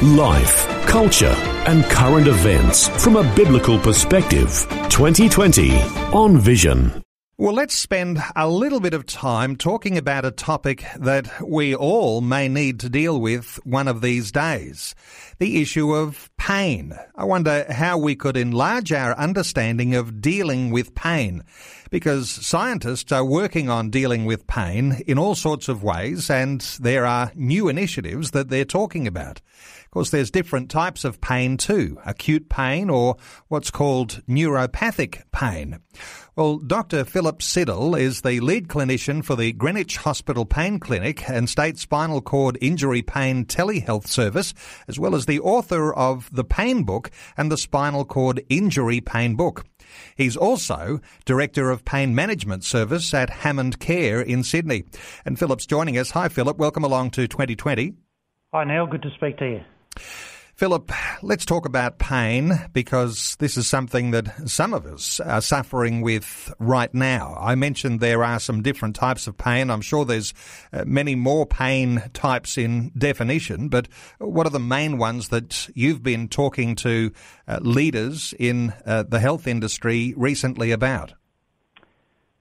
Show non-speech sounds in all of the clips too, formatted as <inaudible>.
Life, culture, and current events from a biblical perspective. 2020 on Vision. Well, let's spend a little bit of time talking about a topic that we all may need to deal with one of these days the issue of pain. I wonder how we could enlarge our understanding of dealing with pain because scientists are working on dealing with pain in all sorts of ways and there are new initiatives that they're talking about. Course, there's different types of pain too acute pain or what's called neuropathic pain. Well, Dr. Philip Siddall is the lead clinician for the Greenwich Hospital Pain Clinic and State Spinal Cord Injury Pain Telehealth Service, as well as the author of The Pain Book and the Spinal Cord Injury Pain Book. He's also Director of Pain Management Service at Hammond Care in Sydney. And Philip's joining us. Hi, Philip. Welcome along to 2020. Hi, Neil. Good to speak to you. Philip, let's talk about pain because this is something that some of us are suffering with right now. I mentioned there are some different types of pain. I'm sure there's uh, many more pain types in definition, but what are the main ones that you've been talking to uh, leaders in uh, the health industry recently about?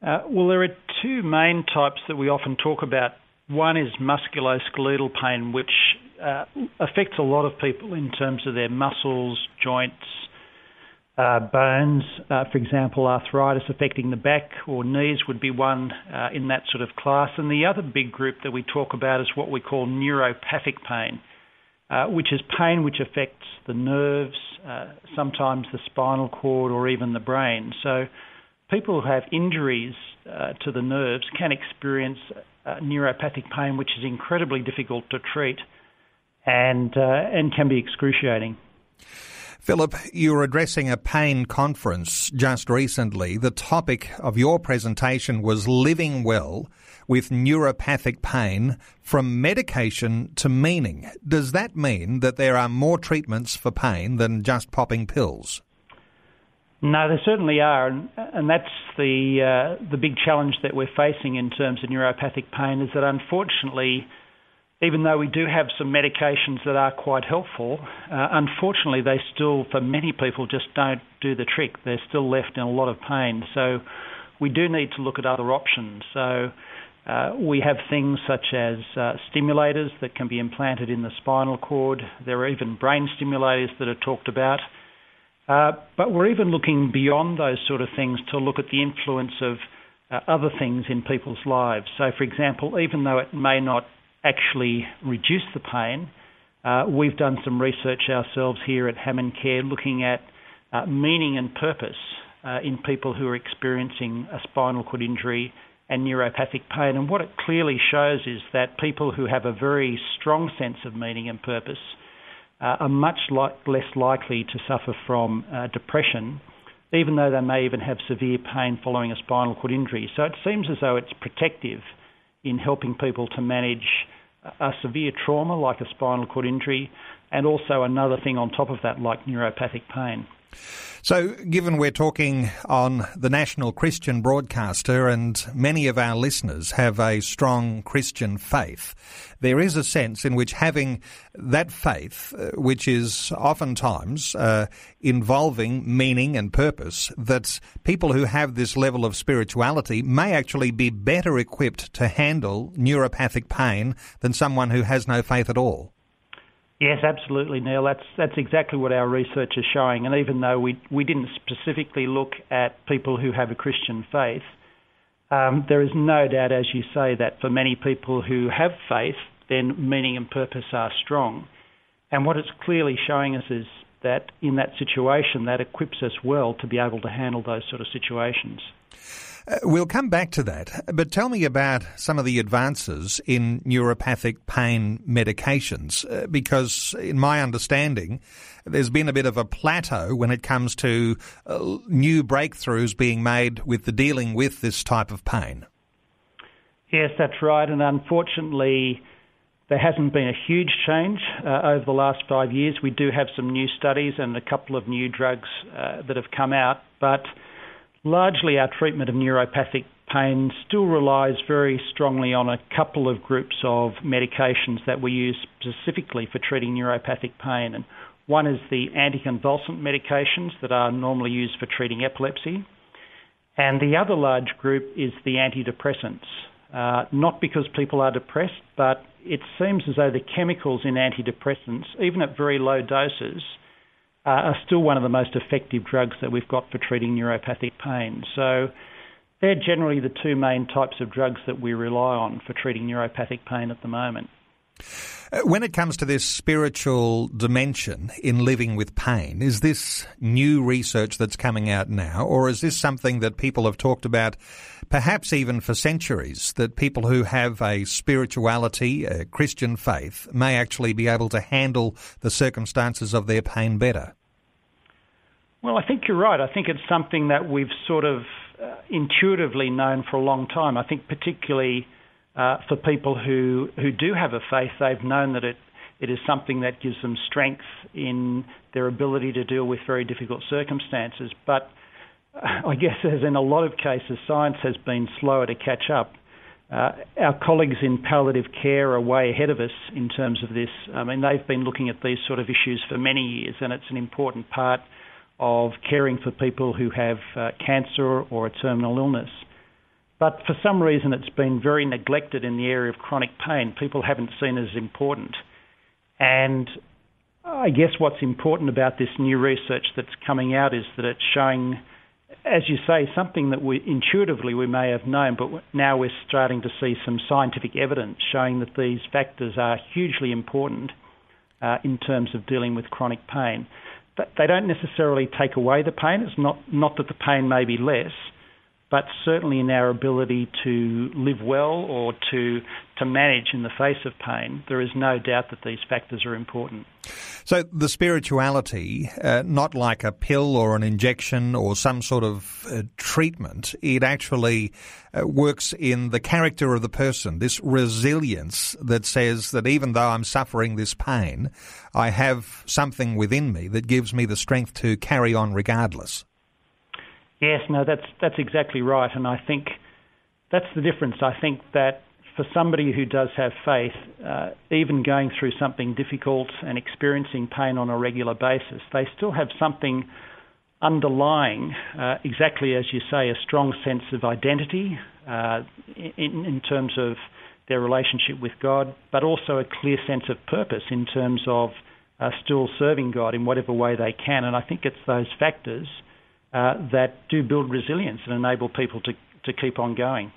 Uh, well, there are two main types that we often talk about. One is musculoskeletal pain, which uh, affects a lot of people in terms of their muscles, joints, uh, bones. Uh, for example, arthritis affecting the back or knees would be one uh, in that sort of class. And the other big group that we talk about is what we call neuropathic pain, uh, which is pain which affects the nerves, uh, sometimes the spinal cord, or even the brain. So people who have injuries to the nerves can experience neuropathic pain, which is incredibly difficult to treat and, uh, and can be excruciating. Philip, you were addressing a pain conference just recently. The topic of your presentation was living well with neuropathic pain from medication to meaning. Does that mean that there are more treatments for pain than just popping pills? No, there certainly are, and, and that's the uh, the big challenge that we're facing in terms of neuropathic pain. Is that unfortunately even though we do have some medications that are quite helpful, uh, unfortunately, they still, for many people, just don't do the trick. They're still left in a lot of pain. So we do need to look at other options. So uh, we have things such as uh, stimulators that can be implanted in the spinal cord. There are even brain stimulators that are talked about. Uh, but we're even looking beyond those sort of things to look at the influence of uh, other things in people's lives. So, for example, even though it may not actually reduce the pain. Uh, we've done some research ourselves here at Hammond Care looking at uh, meaning and purpose uh, in people who are experiencing a spinal cord injury and neuropathic pain. And what it clearly shows is that people who have a very strong sense of meaning and purpose uh, are much less likely to suffer from uh, depression, even though they may even have severe pain following a spinal cord injury. So it seems as though it's protective in helping people to manage a severe trauma like a spinal cord injury, and also another thing on top of that like neuropathic pain. So, given we're talking on the national Christian broadcaster and many of our listeners have a strong Christian faith, there is a sense in which having that faith, uh, which is oftentimes uh, involving meaning and purpose, that people who have this level of spirituality may actually be better equipped to handle neuropathic pain than someone who has no faith at all. Yes, absolutely, Neil. That's that's exactly what our research is showing. And even though we we didn't specifically look at people who have a Christian faith, um, there is no doubt, as you say, that for many people who have faith, then meaning and purpose are strong. And what it's clearly showing us is that in that situation that equips us well to be able to handle those sort of situations. Uh, we'll come back to that, but tell me about some of the advances in neuropathic pain medications, uh, because in my understanding, there's been a bit of a plateau when it comes to uh, new breakthroughs being made with the dealing with this type of pain. Yes, that's right, and unfortunately, there hasn't been a huge change uh, over the last five years. We do have some new studies and a couple of new drugs uh, that have come out, but largely our treatment of neuropathic pain still relies very strongly on a couple of groups of medications that we use specifically for treating neuropathic pain. And one is the anticonvulsant medications that are normally used for treating epilepsy. And the other large group is the antidepressants. Uh, not because people are depressed, but it seems as though the chemicals in antidepressants, even at very low doses, uh, are still one of the most effective drugs that we've got for treating neuropathic pain. So they're generally the two main types of drugs that we rely on for treating neuropathic pain at the moment. Uh, when it comes to this spiritual dimension in living with pain, is this new research that's coming out now, or is this something that people have talked about perhaps even for centuries? That people who have a spirituality, a Christian faith, may actually be able to handle the circumstances of their pain better? Well, I think you're right. I think it's something that we've sort of uh, intuitively known for a long time. I think, particularly uh, for people who, who do have a faith, they've known that it, it is something that gives them strength in their ability to deal with very difficult circumstances. But uh, I guess, as in a lot of cases, science has been slower to catch up. Uh, our colleagues in palliative care are way ahead of us in terms of this. I mean, they've been looking at these sort of issues for many years, and it's an important part of caring for people who have uh, cancer or a terminal illness. But for some reason, it's been very neglected in the area of chronic pain. People haven't seen it as important. And I guess what's important about this new research that's coming out is that it's showing, as you say, something that we intuitively we may have known, but now we're starting to see some scientific evidence showing that these factors are hugely important uh, in terms of dealing with chronic pain. But they don't necessarily take away the pain. It's not not that the pain may be less, but certainly in our ability to live well or to to manage in the face of pain, there is no doubt that these factors are important. So the spirituality, uh, not like a pill or an injection or some sort of uh, treatment, it actually uh, works in the character of the person. This resilience that says that even though I'm suffering this pain, I have something within me that gives me the strength to carry on regardless. Yes, no, that's that's exactly right, and I think that's the difference. I think that for somebody who does have faith, uh, even going through something difficult and experiencing pain on a regular basis, they still have something underlying, uh, exactly as you say, a strong sense of identity uh, in, in terms of their relationship with God, but also a clear sense of purpose in terms of uh, still serving God in whatever way they can. And I think it's those factors uh, that do build resilience and enable people to, to keep on going.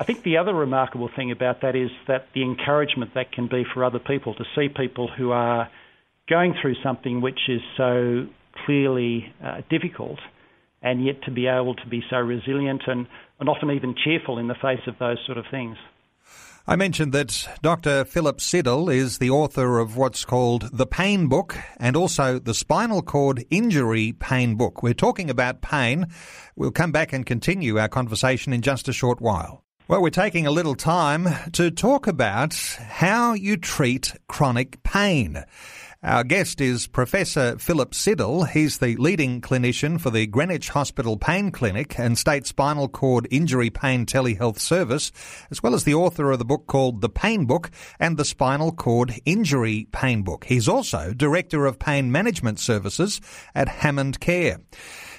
I think the other remarkable thing about that is that the encouragement that can be for other people to see people who are going through something which is so clearly uh, difficult and yet to be able to be so resilient and, and often even cheerful in the face of those sort of things. I mentioned that Dr. Philip Siddall is the author of what's called The Pain Book and also the Spinal Cord Injury Pain Book. We're talking about pain. We'll come back and continue our conversation in just a short while. Well, we're taking a little time to talk about how you treat chronic pain. Our guest is Professor Philip Siddall. He's the leading clinician for the Greenwich Hospital Pain Clinic and State Spinal Cord Injury Pain Telehealth Service, as well as the author of the book called The Pain Book and the Spinal Cord Injury Pain Book. He's also Director of Pain Management Services at Hammond Care.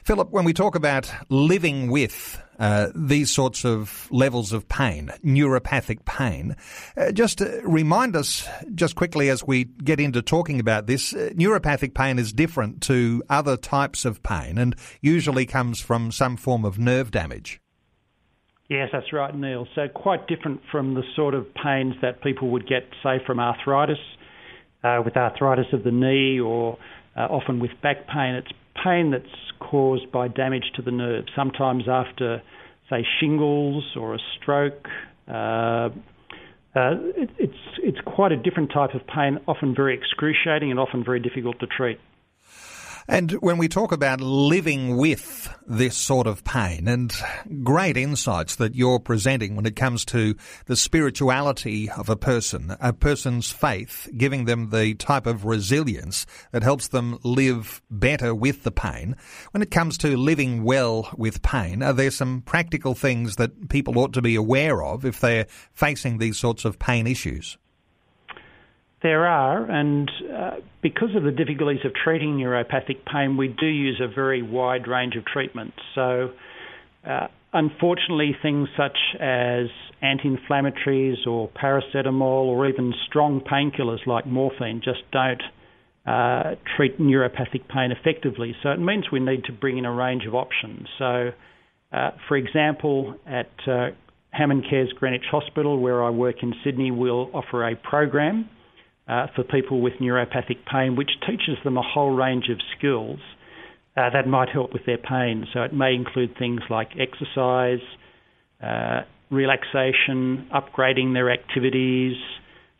Philip, when we talk about living with uh, these sorts of levels of pain, neuropathic pain. Uh, just uh, remind us, just quickly as we get into talking about this, uh, neuropathic pain is different to other types of pain and usually comes from some form of nerve damage. Yes, that's right, Neil. So, quite different from the sort of pains that people would get, say, from arthritis, uh, with arthritis of the knee or uh, often with back pain. It's pain that's caused by damage to the nerve, sometimes after, say, shingles or a stroke. Uh, uh, it, it's it's quite a different type of pain, often very excruciating and often very difficult to treat. And when we talk about living with this sort of pain and great insights that you're presenting when it comes to the spirituality of a person, a person's faith, giving them the type of resilience that helps them live better with the pain. When it comes to living well with pain, are there some practical things that people ought to be aware of if they're facing these sorts of pain issues? There are, and uh, because of the difficulties of treating neuropathic pain, we do use a very wide range of treatments. So, uh, unfortunately, things such as anti inflammatories or paracetamol or even strong painkillers like morphine just don't uh, treat neuropathic pain effectively. So, it means we need to bring in a range of options. So, uh, for example, at uh, Hammond Cares Greenwich Hospital, where I work in Sydney, we'll offer a program uh, for people with neuropathic pain, which teaches them a whole range of skills uh, that might help with their pain. So it may include things like exercise, uh, relaxation, upgrading their activities,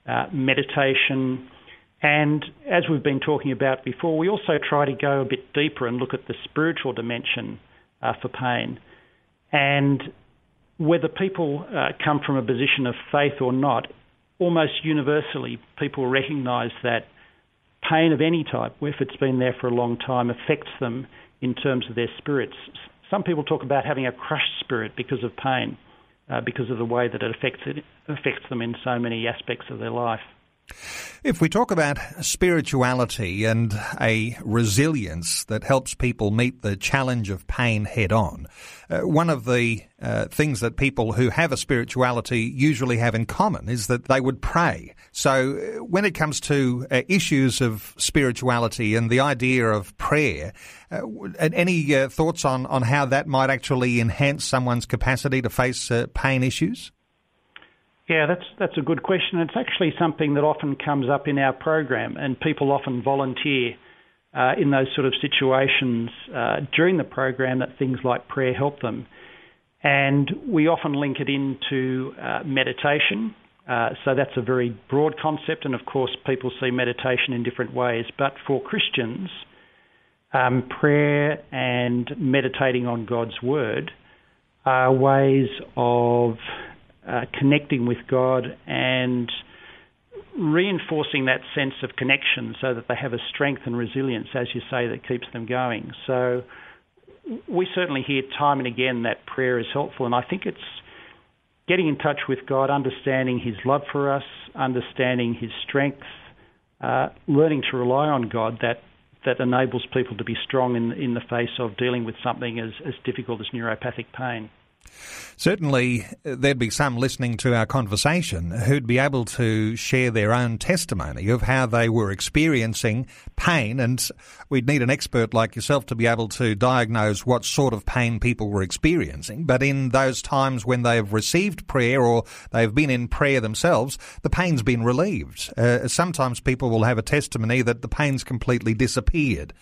uh, meditation. And as we've been talking about before, we also try to go a bit deeper and look at the spiritual dimension uh, for pain. And whether people uh, come from a position of faith or not, almost universally, people recognise that pain of any type, if it's been there for a long time, affects them in terms of their spirits. Some people talk about having a crushed spirit because of pain, uh, because of the way that it affects, it affects them in so many aspects of their life. If we talk about spirituality and a resilience that helps people meet the challenge of pain head on, uh, one of the uh, things that people who have a spirituality usually have in common is that they would pray. So uh, when it comes to uh, issues of spirituality and the idea of prayer, uh, any uh, thoughts on, on how that might actually enhance someone's capacity to face pain issues? Yeah, that's that's a good question. It's actually something that often comes up in our program, and people often volunteer uh, in those sort of situations uh, during the program that things like prayer help them. And we often link it into uh, meditation. Uh, so that's a very broad concept, and of course, people see meditation in different ways. But for Christians, um, prayer and meditating on God's Word are ways of uh, connecting with God and reinforcing that sense of connection so that they have a strength and resilience, as you say, that keeps them going. So we certainly hear time and again that prayer is helpful, and I think it's getting in touch with God, understanding His love for us, understanding His strength, uh, learning to rely on God that that enables people to be strong in in the face of dealing with something as, as difficult as neuropathic pain. Certainly, there'd be some listening to our conversation who'd be able to share their own testimony of how they were experiencing pain, and we'd need an expert like yourself to be able to diagnose what sort of pain people were experiencing. But in those times when they've received prayer or they've been in prayer themselves, the pain's been relieved. Uh, sometimes people will have a testimony that the pain's completely disappeared.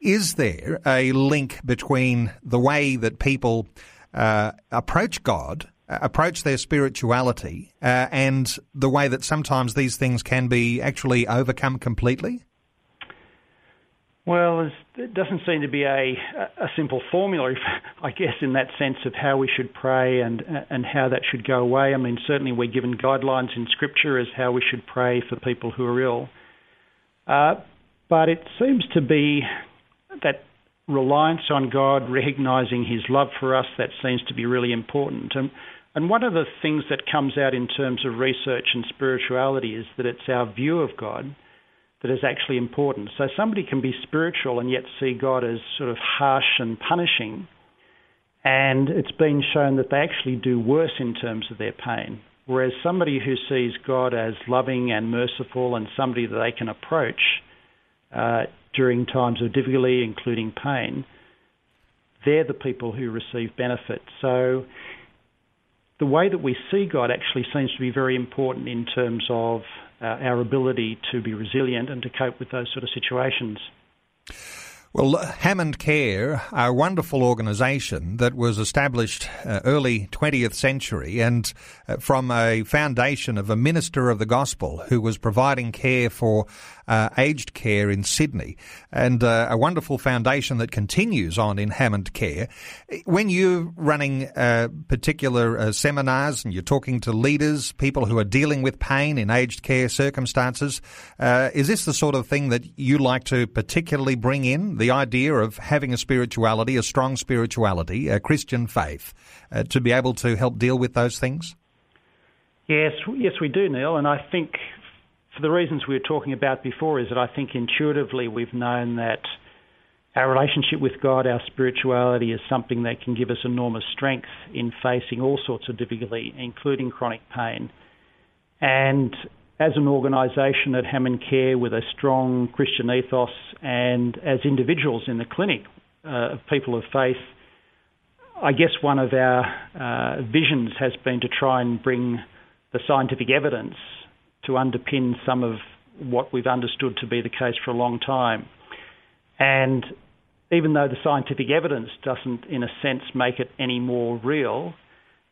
Is there a link between the way that people uh, approach God, uh, approach their spirituality, uh, and the way that sometimes these things can be actually overcome completely? Well, it doesn't seem to be a, a simple formula, <laughs> I guess, in that sense of how we should pray and and how that should go away. I mean, certainly we're given guidelines in Scripture as how we should pray for people who are ill, uh, but it seems to be that reliance on God, recognizing His love for us, that seems to be really important. And, and one of the things that comes out in terms of research and spirituality is that it's our view of God that is actually important. So somebody can be spiritual and yet see God as sort of harsh and punishing. And it's been shown that they actually do worse in terms of their pain. Whereas somebody who sees God as loving and merciful and somebody that they can approach uh, during times of difficulty, including pain, they're the people who receive benefit. So the way that we see God actually seems to be very important in terms of uh, our ability to be resilient and to cope with those sort of situations. Well, Hammond Care, a wonderful organisation that was established uh, early 20th century and uh, from a foundation of a minister of the gospel who was providing care for uh, aged care in Sydney, and uh, a wonderful foundation that continues on in Hammond Care. When you're running uh, particular uh, seminars and you're talking to leaders, people who are dealing with pain in aged care circumstances, uh, is this the sort of thing that you like to particularly bring in? The idea of having a spirituality, a strong spirituality, a Christian faith, to be able to help deal with those things? Yes, yes, we do, Neil, and I think for the reasons we were talking about before, is that I think intuitively we've known that our relationship with God, our spirituality, is something that can give us enormous strength in facing all sorts of difficulty, including chronic pain. And as an organisation at Hammond Care with a strong Christian ethos, and as individuals in the clinic uh, of people of faith, I guess one of our uh, visions has been to try and bring the scientific evidence to underpin some of what we've understood to be the case for a long time. And even though the scientific evidence doesn't, in a sense, make it any more real,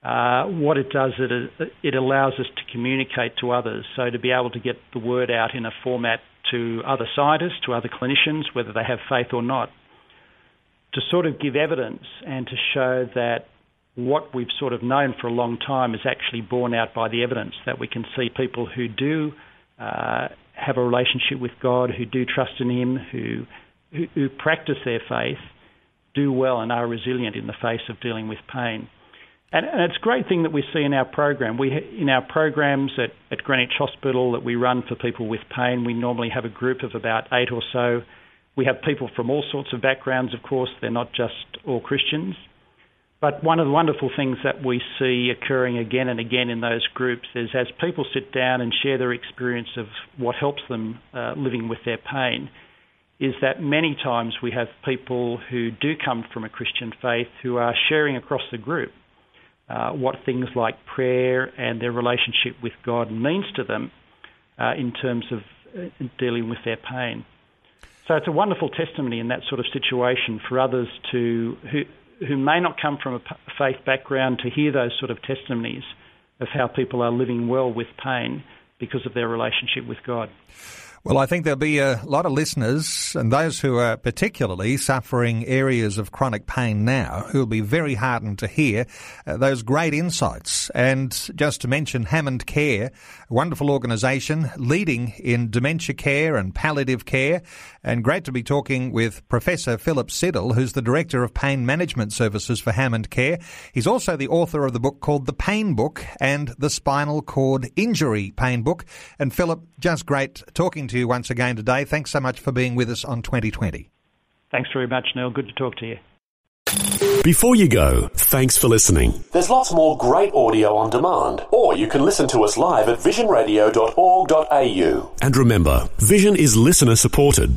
uh, what it does, it, it allows us to communicate to others. So to be able to get the word out in a format to other scientists, to other clinicians, whether they have faith or not, to sort of give evidence and to show that what we've sort of known for a long time is actually borne out by the evidence that we can see people who do uh, have a relationship with God, who do trust in Him, who, who, who practice their faith, do well and are resilient in the face of dealing with pain. And, and, it's a great thing that we see in our program. We in our programs at, at Greenwich Hospital that we run for people with pain, we normally have a group of about eight or so. We have people from all sorts of backgrounds, of course. They're not just all Christians. But one of the wonderful things that we see occurring again and again in those groups is as people sit down and share their experience of what helps them uh, living with their pain, is that many times we have people who do come from a Christian faith who are sharing across the group uh, what things like prayer and their relationship with God means to them uh, in terms of uh, dealing with their pain. So it's a wonderful testimony in that sort of situation for others to who who may not come from a faith background to hear those sort of testimonies of how people are living well with pain because of their relationship with God. Well, I think there'll be a lot of listeners and those who are particularly suffering areas of chronic pain now who will be very heartened to hear uh, those great insights. And just to mention Hammond Care, a wonderful organisation leading in dementia care and palliative care. And great to be talking with Professor Philip Siddall, who's the Director of Pain Management Services for Hammond Care. He's also the author of the book called The Pain Book and the Spinal Cord Injury Pain Book. And Philip, just great talking to you once again today. Thanks so much for being with us on 2020. Thanks very much, Neil. Good to talk to you. Before you go, thanks for listening. There's lots more great audio on demand, or you can listen to us live at visionradio.org.au. And remember, Vision is listener supported.